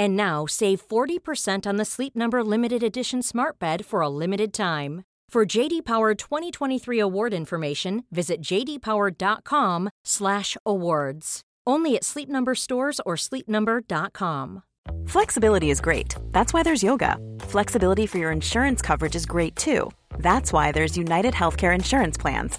And now save 40% on the Sleep Number limited edition Smart Bed for a limited time. For JD Power 2023 award information, visit jdpower.com/awards. Only at Sleep Number stores or sleepnumber.com. Flexibility is great. That's why there's yoga. Flexibility for your insurance coverage is great too. That's why there's United Healthcare Insurance Plans.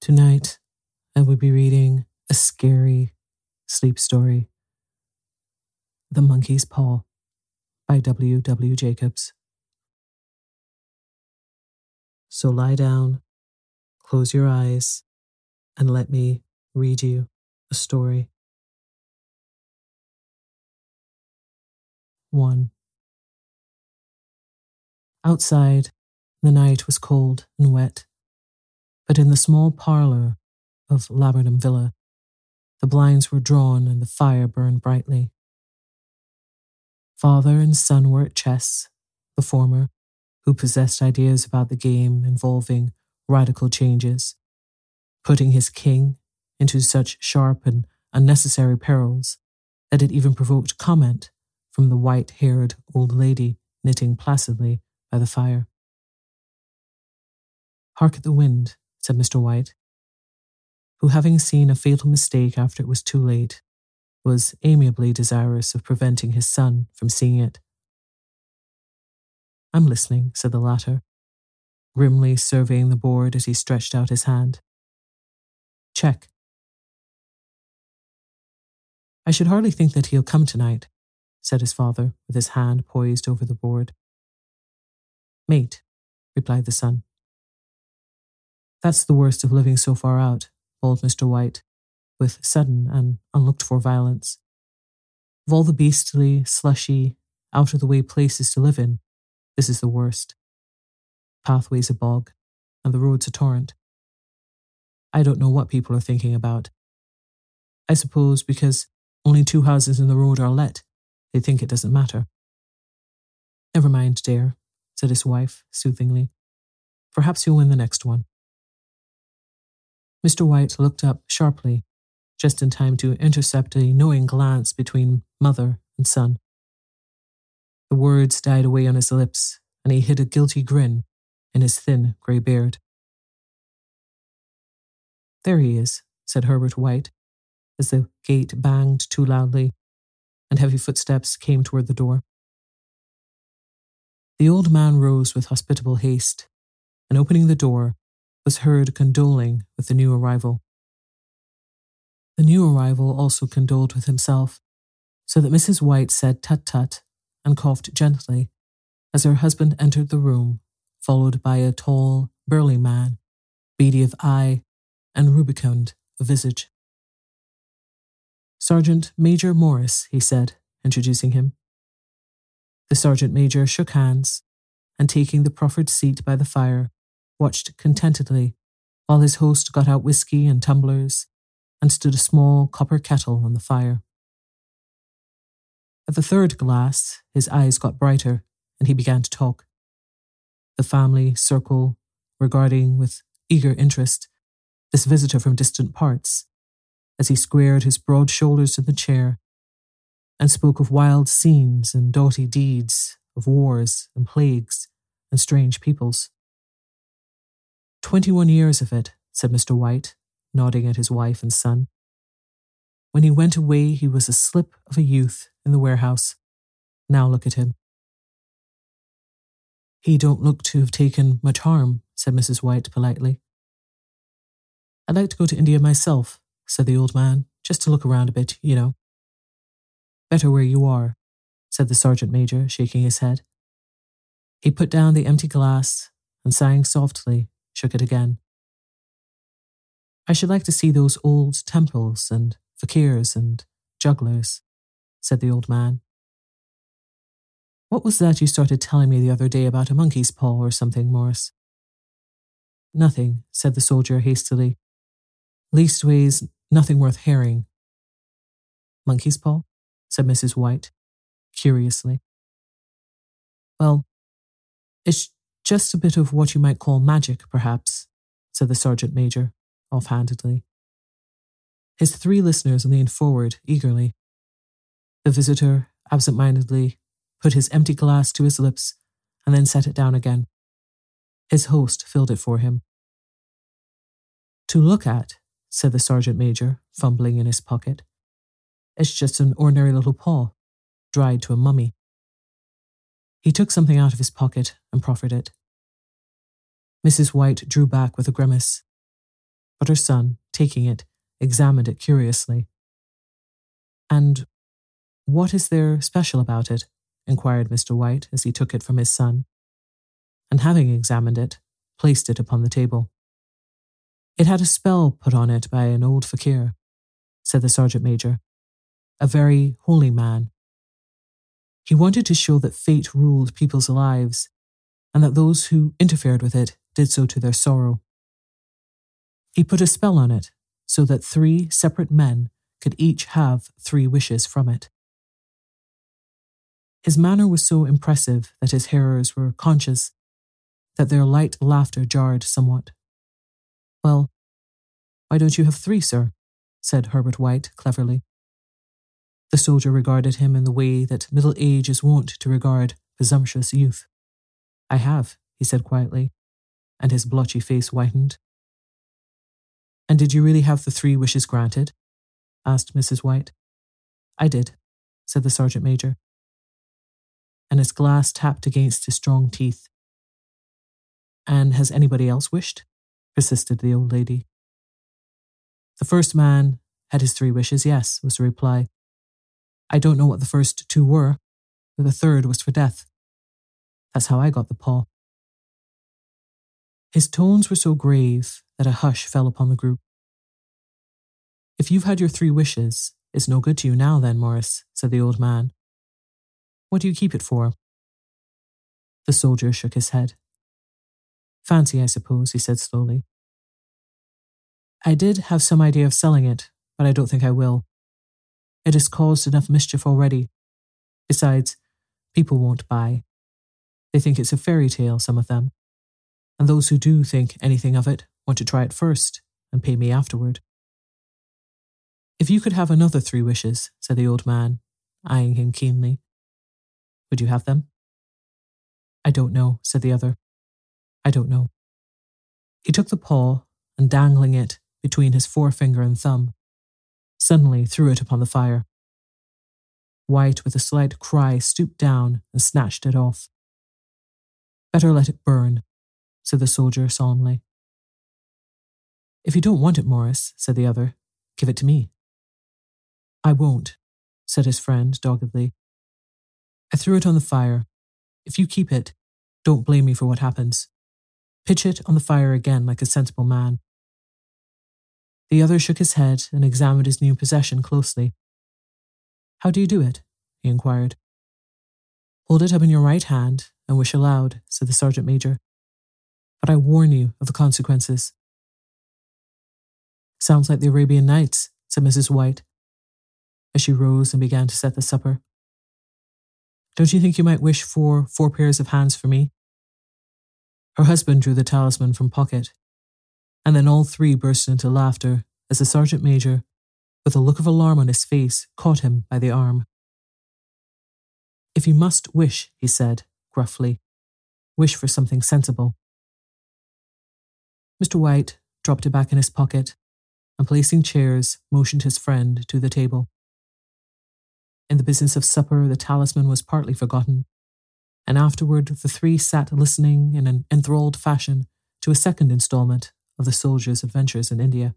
Tonight, I will be reading a scary sleep story The Monkey's Paw by W. W. Jacobs. So lie down, close your eyes, and let me read you a story. 1. Outside, the night was cold and wet but in the small parlour of Laburnum Villa, the blinds were drawn and the fire burned brightly. Father and son were at chess, the former, who possessed ideas about the game involving radical changes, putting his king into such sharp and unnecessary perils that it even provoked comment from the white haired old lady knitting placidly by the fire. Hark at the wind, said Mr. White, who, having seen a fatal mistake after it was too late, was amiably desirous of preventing his son from seeing it. I'm listening, said the latter, grimly surveying the board as he stretched out his hand. Check. I should hardly think that he'll come tonight, said his father, with his hand poised over the board. Mate, replied the son. That's the worst of living so far out, bawled Mr. White, with sudden and unlooked for violence. Of all the beastly, slushy, out of the way places to live in, this is the worst. Pathways a bog, and the roads a torrent. I don't know what people are thinking about. I suppose because only two houses in the road are let, they think it doesn't matter. Never mind, dear, said his wife soothingly. Perhaps you'll win the next one. Mr. White looked up sharply, just in time to intercept a knowing glance between mother and son. The words died away on his lips, and he hid a guilty grin in his thin grey beard. There he is, said Herbert White, as the gate banged too loudly and heavy footsteps came toward the door. The old man rose with hospitable haste, and opening the door, was heard condoling with the new arrival. The new arrival also condoled with himself, so that Mrs. White said tut tut and coughed gently as her husband entered the room, followed by a tall, burly man, beady of eye and rubicund of visage. Sergeant Major Morris, he said, introducing him. The sergeant major shook hands and, taking the proffered seat by the fire, watched contentedly while his host got out whisky and tumblers and stood a small copper kettle on the fire. At the third glass, his eyes got brighter and he began to talk. The family circle regarding with eager interest this visitor from distant parts as he squared his broad shoulders in the chair and spoke of wild scenes and doughty deeds, of wars and plagues and strange peoples. Twenty one years of it, said Mr. White, nodding at his wife and son. When he went away, he was a slip of a youth in the warehouse. Now look at him. He don't look to have taken much harm, said Mrs. White politely. I'd like to go to India myself, said the old man, just to look around a bit, you know. Better where you are, said the sergeant major, shaking his head. He put down the empty glass and, sighing softly, shook it again. I should like to see those old temples and fakirs and jugglers, said the old man. What was that you started telling me the other day about a monkey's paw or something, Morris? Nothing, said the soldier hastily. Leastways, nothing worth hearing. Monkey's paw? said Mrs. White, curiously. Well, it's just a bit of what you might call magic, perhaps, said the sergeant major, offhandedly. His three listeners leaned forward eagerly. The visitor, absent mindedly, put his empty glass to his lips and then set it down again. His host filled it for him. To look at, said the sergeant major, fumbling in his pocket. It's just an ordinary little paw, dried to a mummy. He took something out of his pocket and proffered it. Mrs. White drew back with a grimace, but her son, taking it, examined it curiously. And what is there special about it? inquired Mr. White as he took it from his son, and having examined it, placed it upon the table. It had a spell put on it by an old fakir, said the sergeant major, a very holy man. He wanted to show that fate ruled people's lives and that those who interfered with it did so to their sorrow. He put a spell on it so that three separate men could each have three wishes from it. His manner was so impressive that his hearers were conscious that their light laughter jarred somewhat. Well, why don't you have three, sir? said Herbert White cleverly. The soldier regarded him in the way that middle age is wont to regard presumptuous youth. I have, he said quietly, and his blotchy face whitened. And did you really have the three wishes granted? asked Mrs. White. I did, said the sergeant major. And his glass tapped against his strong teeth. And has anybody else wished? persisted the old lady. The first man had his three wishes, yes, was the reply. I don't know what the first two were, but the third was for death. That's how I got the paw. His tones were so grave that a hush fell upon the group. If you've had your three wishes, it's no good to you now, then, Morris, said the old man. What do you keep it for? The soldier shook his head. Fancy, I suppose, he said slowly. I did have some idea of selling it, but I don't think I will. It has caused enough mischief already. Besides, people won't buy. They think it's a fairy tale, some of them. And those who do think anything of it want to try it first and pay me afterward. If you could have another three wishes, said the old man, eyeing him keenly, would you have them? I don't know, said the other. I don't know. He took the paw and, dangling it between his forefinger and thumb, suddenly threw it upon the fire. White, with a slight cry, stooped down and snatched it off. Better let it burn, said the soldier solemnly. If you don't want it, Morris, said the other, give it to me. I won't, said his friend doggedly. I threw it on the fire. If you keep it, don't blame me for what happens. Pitch it on the fire again like a sensible man. The other shook his head and examined his new possession closely. How do you do it? he inquired. Hold it up in your right hand and wish aloud, said the sergeant major. But I warn you of the consequences. Sounds like the Arabian Nights, said Mrs. White, as she rose and began to set the supper. Don't you think you might wish for four pairs of hands for me? Her husband drew the talisman from pocket, and then all three burst into laughter as the sergeant major, with a look of alarm on his face, caught him by the arm. If you must wish, he said, gruffly, wish for something sensible. Mr. White dropped it back in his pocket and, placing chairs, motioned his friend to the table. In the business of supper, the talisman was partly forgotten, and afterward the three sat listening in an enthralled fashion to a second installment of the soldier's adventures in India.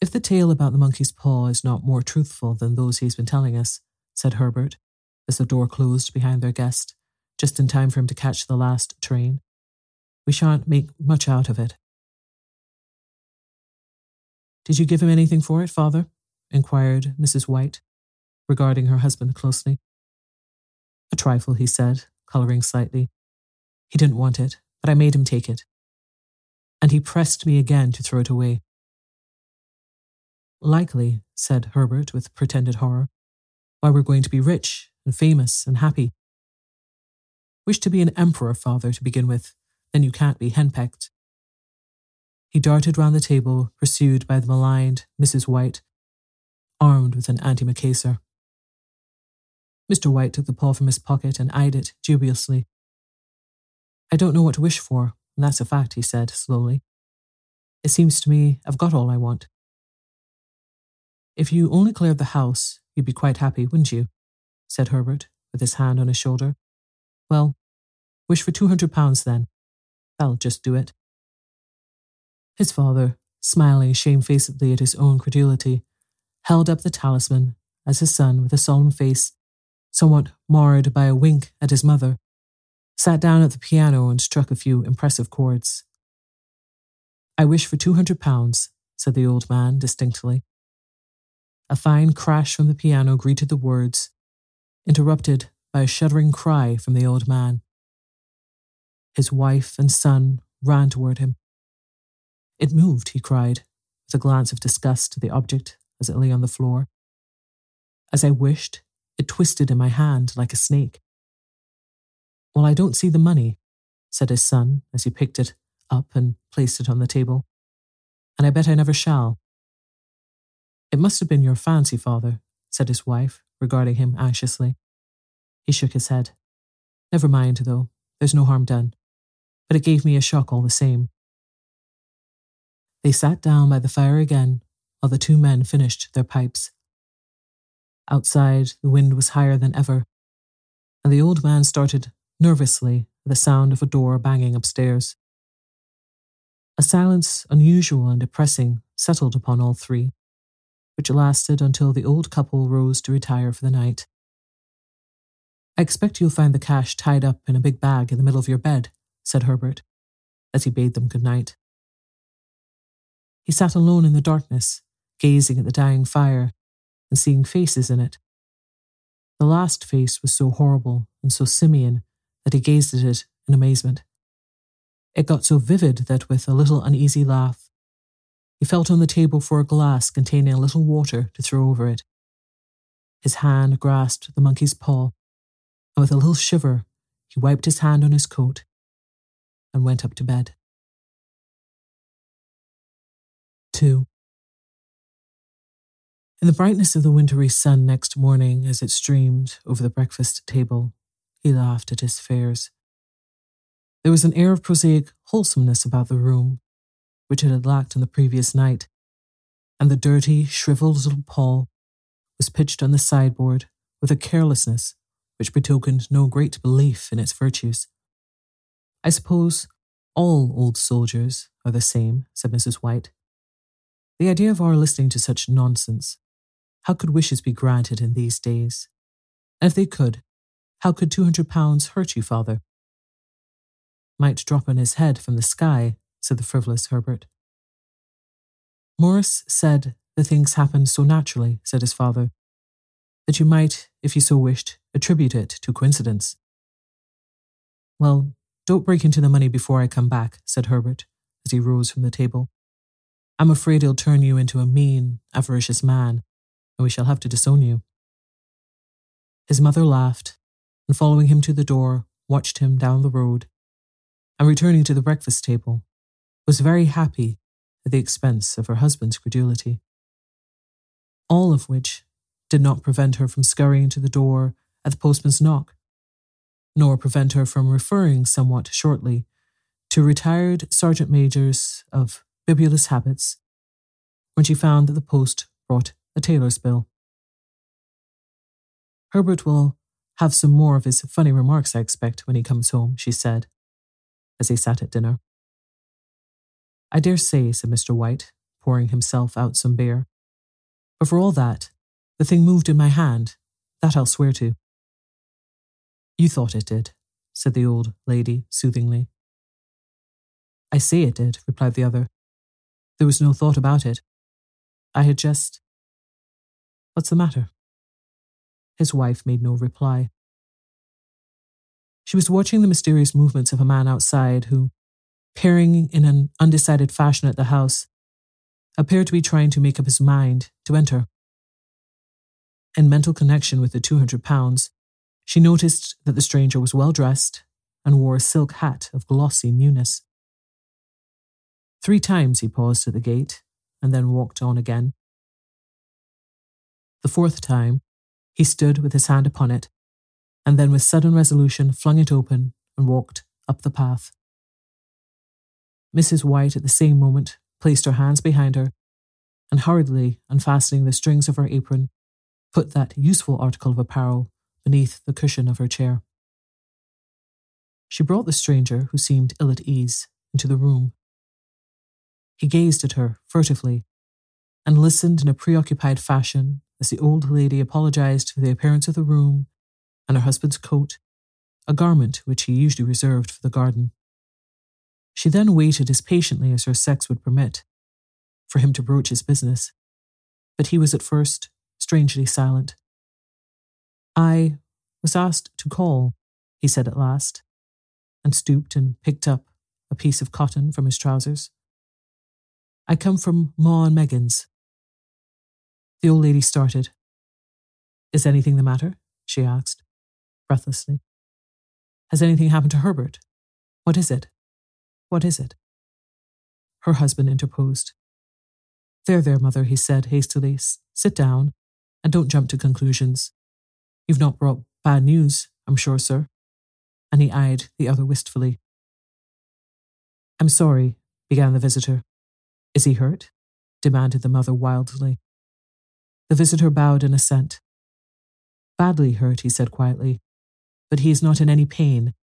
If the tale about the monkey's paw is not more truthful than those he's been telling us, said Herbert, as the door closed behind their guest, just in time for him to catch the last train, we shan't make much out of it. Did you give him anything for it, father? inquired Mrs. White, regarding her husband closely. A trifle, he said, colouring slightly. He didn't want it, but I made him take it. And he pressed me again to throw it away. Likely, said Herbert with pretended horror, why we're going to be rich and famous and happy. Wish to be an emperor, father, to begin with, then you can't be henpecked. He darted round the table, pursued by the maligned Mrs. White, armed with an antimacassar. Mr. White took the paw from his pocket and eyed it dubiously. I don't know what to wish for, and that's a fact, he said slowly. It seems to me I've got all I want. If you only cleared the house, you'd be quite happy, wouldn't you? said Herbert, with his hand on his shoulder. Well, wish for two hundred pounds then. That'll just do it. His father, smiling shamefacedly at his own credulity, held up the talisman as his son, with a solemn face, somewhat marred by a wink at his mother, sat down at the piano and struck a few impressive chords. I wish for two hundred pounds, said the old man distinctly. A fine crash from the piano greeted the words, interrupted by a shuddering cry from the old man. His wife and son ran toward him. It moved, he cried, with a glance of disgust at the object as it lay on the floor. As I wished, it twisted in my hand like a snake. Well, I don't see the money, said his son as he picked it up and placed it on the table. And I bet I never shall. It must have been your fancy, father, said his wife, regarding him anxiously. He shook his head. Never mind, though. There's no harm done. But it gave me a shock all the same. They sat down by the fire again while the two men finished their pipes. Outside, the wind was higher than ever, and the old man started nervously the sound of a door banging upstairs. A silence unusual and depressing settled upon all three, which lasted until the old couple rose to retire for the night. I expect you'll find the cash tied up in a big bag in the middle of your bed, said Herbert, as he bade them good night. He sat alone in the darkness, gazing at the dying fire and seeing faces in it. The last face was so horrible and so simian that he gazed at it in amazement. It got so vivid that with a little uneasy laugh, he felt on the table for a glass containing a little water to throw over it. His hand grasped the monkey's paw, and with a little shiver, he wiped his hand on his coat and went up to bed. 2. In the brightness of the wintry sun next morning, as it streamed over the breakfast table, he laughed at his fears. There was an air of prosaic wholesomeness about the room, which it had lacked on the previous night, and the dirty, shriveled little paw was pitched on the sideboard with a carelessness which betokened no great belief in its virtues. I suppose all old soldiers are the same, said Mrs. White. The idea of our listening to such nonsense. How could wishes be granted in these days? And if they could, how could two hundred pounds hurt you, father? Might drop on his head from the sky, said the frivolous Herbert. Morris said the things happened so naturally, said his father, that you might, if you so wished, attribute it to coincidence. Well, don't break into the money before I come back, said Herbert, as he rose from the table. I'm afraid he'll turn you into a mean, avaricious man, and we shall have to disown you. His mother laughed, and following him to the door, watched him down the road, and returning to the breakfast table, was very happy at the expense of her husband's credulity. All of which did not prevent her from scurrying to the door at the postman's knock, nor prevent her from referring somewhat shortly to retired sergeant majors of bibulous habits when she found that the post brought a tailor's bill. Herbert will have some more of his funny remarks, I expect, when he comes home, she said, as they sat at dinner. I dare say, said Mr. White, pouring himself out some beer. But for all that, the thing moved in my hand, that I'll swear to. You thought it did, said the old lady soothingly. I say it did, replied the other. There was no thought about it. I had just. What's the matter? His wife made no reply. She was watching the mysterious movements of a man outside who, peering in an undecided fashion at the house, appeared to be trying to make up his mind to enter. In mental connection with the 200 pounds, she noticed that the stranger was well dressed and wore a silk hat of glossy newness. Three times he paused at the gate and then walked on again. The fourth time, he stood with his hand upon it, and then with sudden resolution flung it open and walked up the path. Mrs. White at the same moment placed her hands behind her and hurriedly unfastening the strings of her apron, put that useful article of apparel beneath the cushion of her chair. She brought the stranger, who seemed ill at ease, into the room. He gazed at her furtively and listened in a preoccupied fashion as the old lady apologized for the appearance of the room and her husband's coat, a garment which he usually reserved for the garden. She then waited as patiently as her sex would permit for him to broach his business, but he was at first strangely silent. I was asked to call, he said at last, and stooped and picked up a piece of cotton from his trousers. I come from Maw and Meggins. The old lady started. Is anything the matter? she asked, breathlessly. Has anything happened to Herbert? What is it? What is it? Her husband interposed. There, there, mother, he said hastily. Sit down and don't jump to conclusions. You've not brought bad news, I'm sure, sir. And he eyed the other wistfully. I'm sorry, began the visitor. Is he hurt? demanded the mother wildly. The visitor bowed in assent. Badly hurt, he said quietly, but he is not in any pain.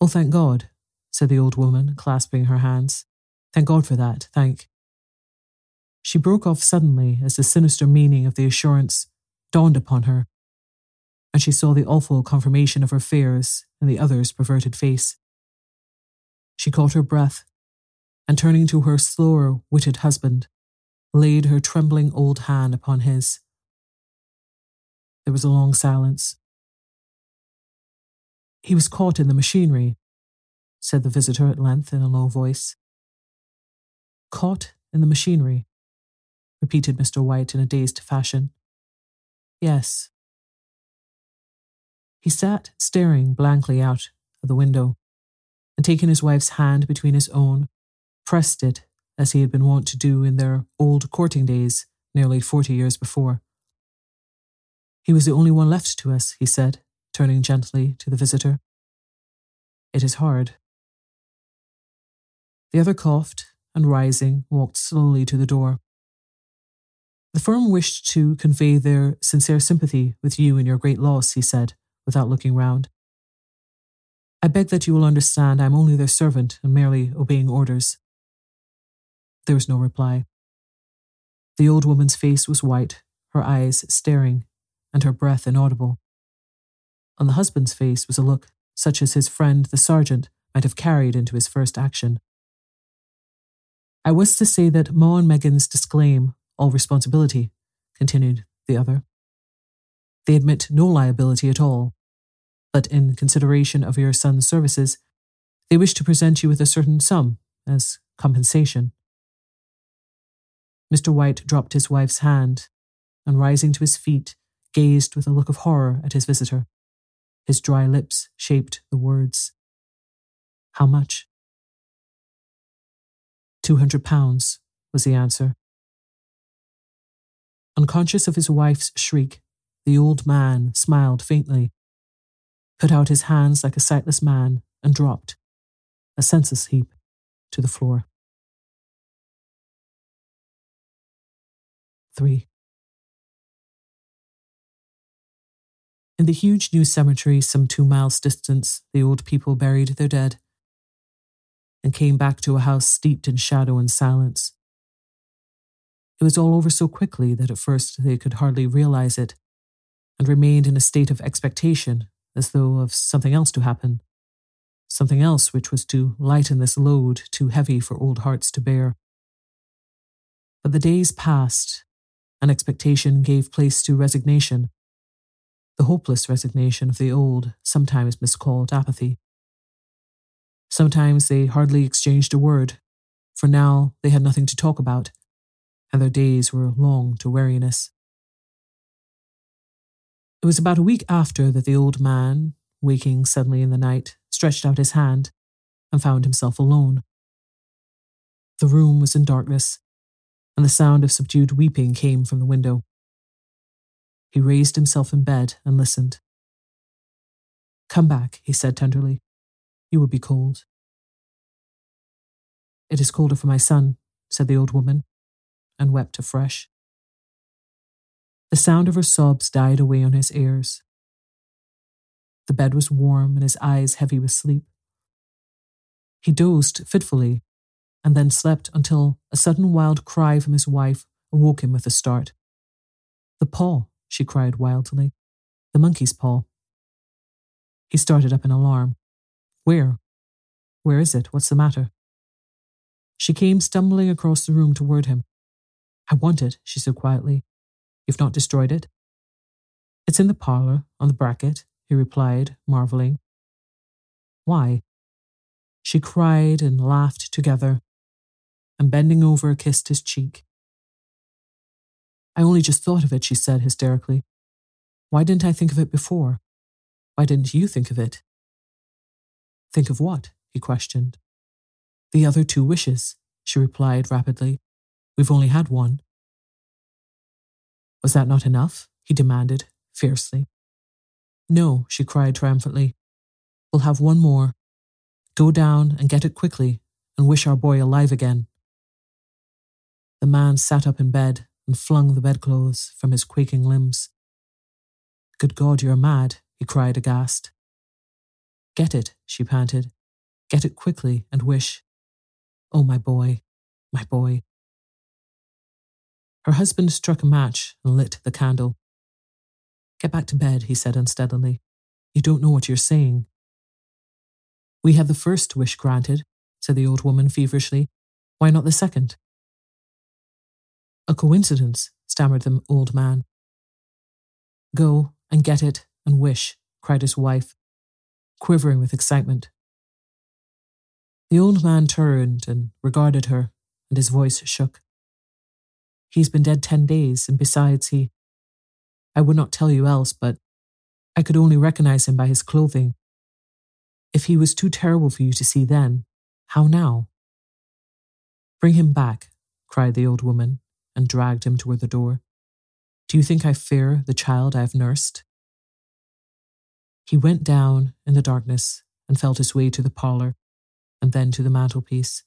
Oh, thank God, said the old woman, clasping her hands. Thank God for that, thank. She broke off suddenly as the sinister meaning of the assurance dawned upon her, and she saw the awful confirmation of her fears in the other's perverted face. She caught her breath, and turning to her slower witted husband, laid her trembling old hand upon his. There was a long silence. He was caught in the machinery, said the visitor at length in a low voice. Caught in the machinery, repeated Mr. White in a dazed fashion. Yes. He sat staring blankly out of the window, and taking his wife's hand between his own, pressed it as he had been wont to do in their old courting days nearly forty years before. He was the only one left to us, he said, turning gently to the visitor. It is hard. The other coughed and, rising, walked slowly to the door. The firm wished to convey their sincere sympathy with you in your great loss, he said, without looking round. I beg that you will understand I am only their servant and merely obeying orders. There was no reply. The old woman's face was white, her eyes staring, and her breath inaudible. On the husband's face was a look such as his friend the sergeant might have carried into his first action. I was to say that Maw and Meggins disclaim all responsibility, continued the other. They admit no liability at all, but in consideration of your son's services, they wish to present you with a certain sum as compensation. Mr. White dropped his wife's hand and, rising to his feet, gazed with a look of horror at his visitor. His dry lips shaped the words. How much? Two hundred pounds, was the answer. Unconscious of his wife's shriek, the old man smiled faintly, put out his hands like a sightless man, and dropped, a senseless heap, to the floor. 3. In the huge new cemetery, some two miles distant, the old people buried their dead and came back to a house steeped in shadow and silence. It was all over so quickly that at first they could hardly realize it and remained in a state of expectation as though of something else to happen, something else which was to lighten this load too heavy for old hearts to bear. But the days passed, and expectation gave place to resignation the hopeless resignation of the old, sometimes miscalled apathy. Sometimes they hardly exchanged a word, for now they had nothing to talk about, and their days were long to weariness. It was about a week after that the old man, waking suddenly in the night, stretched out his hand and found himself alone. The room was in darkness, and the sound of subdued weeping came from the window. He raised himself in bed and listened. Come back, he said tenderly. You will be cold. It is colder for my son, said the old woman, and wept afresh. The sound of her sobs died away on his ears. The bed was warm and his eyes heavy with sleep. He dozed fitfully and then slept until a sudden wild cry from his wife awoke him with a start. The paw, she cried wildly. The monkey's paw. He started up in alarm. Where? Where is it? What's the matter? She came stumbling across the room toward him. I want it, she said quietly. You've not destroyed it? It's in the parlour, on the bracket, he replied, marvelling. Why? She cried and laughed together, and bending over kissed his cheek. I only just thought of it, she said hysterically. Why didn't I think of it before? Why didn't you think of it? Think of what? he questioned. The other two wishes, she replied rapidly. We've only had one. Was that not enough? he demanded, fiercely. No, she cried triumphantly. We'll have one more. Go down and get it quickly and wish our boy alive again. The man sat up in bed and flung the bedclothes from his quaking limbs. Good God, you're mad, he cried aghast. Get it, she panted. Get it quickly and wish. Oh, my boy, my boy. Her husband struck a match and lit the candle. Get back to bed, he said unsteadily. You don't know what you're saying. We have the first wish granted, said the old woman feverishly. Why not the second? A coincidence, stammered the old man. Go, and get it and wish, cried his wife, quivering with excitement. The old man turned and regarded her, and his voice shook. He's been dead ten days, and besides, he. I would not tell you else, but I could only recognize him by his clothing. If he was too terrible for you to see then, how now? Bring him back, cried the old woman, and dragged him toward the door. Do you think I fear the child I have nursed? He went down in the darkness and felt his way to the parlour, and then to the mantelpiece.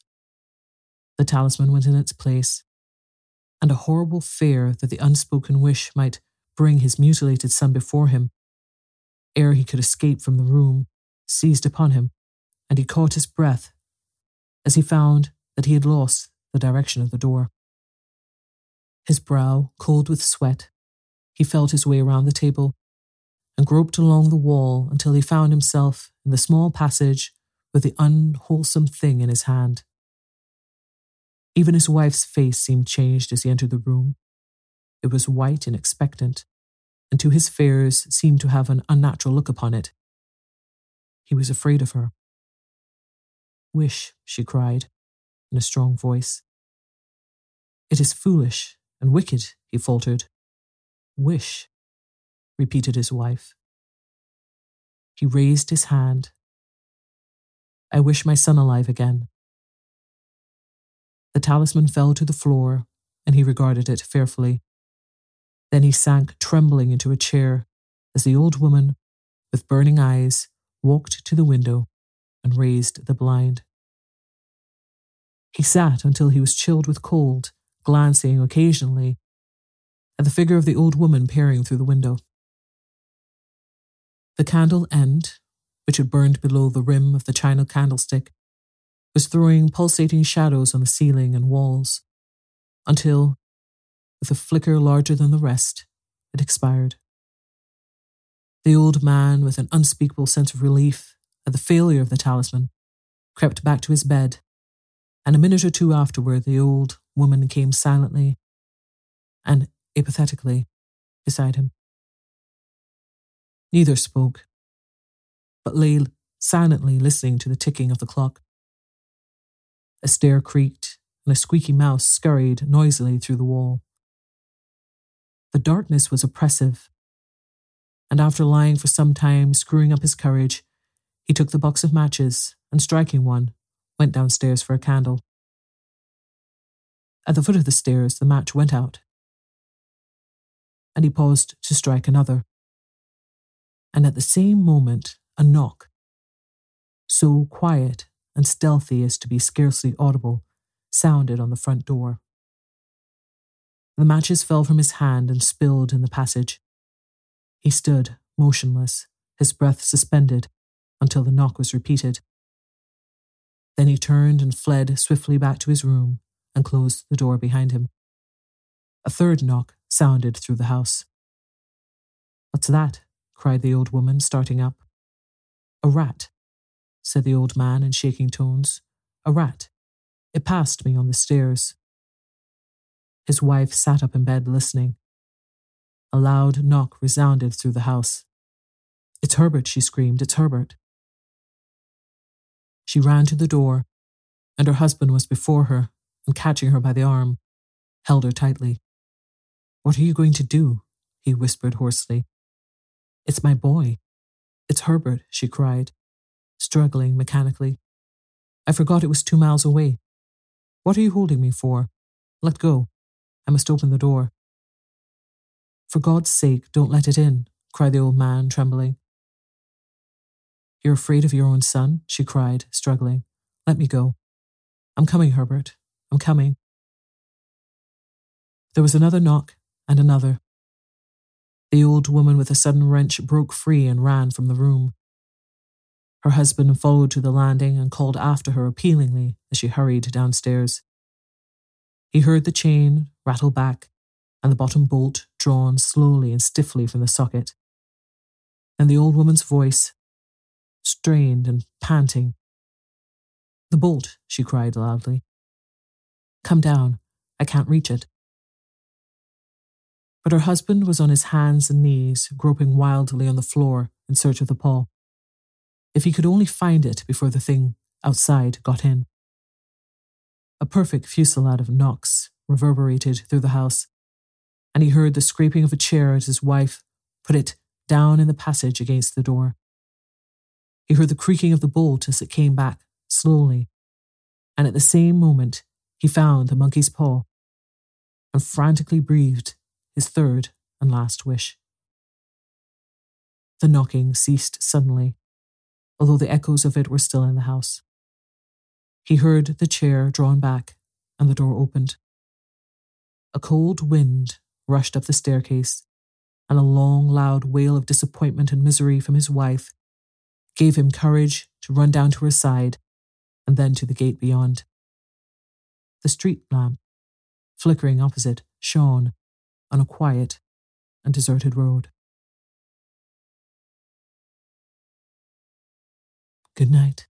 The talisman went in its place, and a horrible fear that the unspoken wish might bring his mutilated son before him, ere he could escape from the room, seized upon him, and he caught his breath as he found that he had lost the direction of the door. His brow cold with sweat, he felt his way around the table and groped along the wall until he found himself in the small passage with the unwholesome thing in his hand. Even his wife's face seemed changed as he entered the room. It was white and expectant, and to his fears seemed to have an unnatural look upon it. He was afraid of her. Wish, she cried, in a strong voice. It is foolish and wicked, he faltered. Wish, repeated his wife. He raised his hand. I wish my son alive again. The talisman fell to the floor, and he regarded it fearfully. Then he sank trembling into a chair as the old woman, with burning eyes, walked to the window and raised the blind. He sat until he was chilled with cold, glancing occasionally at the figure of the old woman peering through the window. The candle end, which had burned below the rim of the china candlestick, was throwing pulsating shadows on the ceiling and walls, until, with a flicker larger than the rest, it expired. The old man, with an unspeakable sense of relief at the failure of the talisman, crept back to his bed, and a minute or two afterward the old woman came silently and apathetically beside him. Neither spoke, but lay silently listening to the ticking of the clock. A stair creaked, and a squeaky mouse scurried noisily through the wall. The darkness was oppressive, and after lying for some time screwing up his courage, he took the box of matches and, striking one, went downstairs for a candle. At the foot of the stairs, the match went out, and he paused to strike another. And at the same moment, a knock, so quiet and stealthy as to be scarcely audible, sounded on the front door. The matches fell from his hand and spilled in the passage. He stood, motionless, his breath suspended, until the knock was repeated. Then he turned and fled swiftly back to his room and closed the door behind him. A third knock sounded through the house. What's that? cried the old woman, starting up. A rat, said the old man in shaking tones. A rat. It passed me on the stairs. His wife sat up in bed listening. A loud knock resounded through the house. It's Herbert, she screamed. It's Herbert. She ran to the door, and her husband was before her and, catching her by the arm, held her tightly. What are you going to do? he whispered hoarsely. It's my boy. It's Herbert, she cried, struggling mechanically. I forgot it was two miles away. What are you holding me for? Let go. I must open the door. For God's sake, don't let it in, cried the old man, trembling. You're afraid of your own son? she cried, struggling. Let me go. I'm coming, Herbert. I'm coming. There was another knock and another. The old woman with a sudden wrench broke free and ran from the room. Her husband followed to the landing and called after her appealingly as she hurried downstairs. He heard the chain rattle back and the bottom bolt drawn slowly and stiffly from the socket. And the old woman's voice, strained and panting. The bolt, she cried loudly. Come down. I can't reach it. But her husband was on his hands and knees, groping wildly on the floor in search of the paw. If he could only find it before the thing outside got in. A perfect fusillade of knocks reverberated through the house, and he heard the scraping of a chair as his wife put it down in the passage against the door. He heard the creaking of the bolt as it came back slowly, and at the same moment he found the monkey's paw and frantically breathed his third and last wish. The knocking ceased suddenly, although the echoes of it were still in the house. He heard the chair drawn back and the door opened. A cold wind rushed up the staircase, and a long, loud wail of disappointment and misery from his wife gave him courage to run down to her side and then to the gate beyond. The street lamp, flickering opposite, shone on a quiet and deserted road. Good night.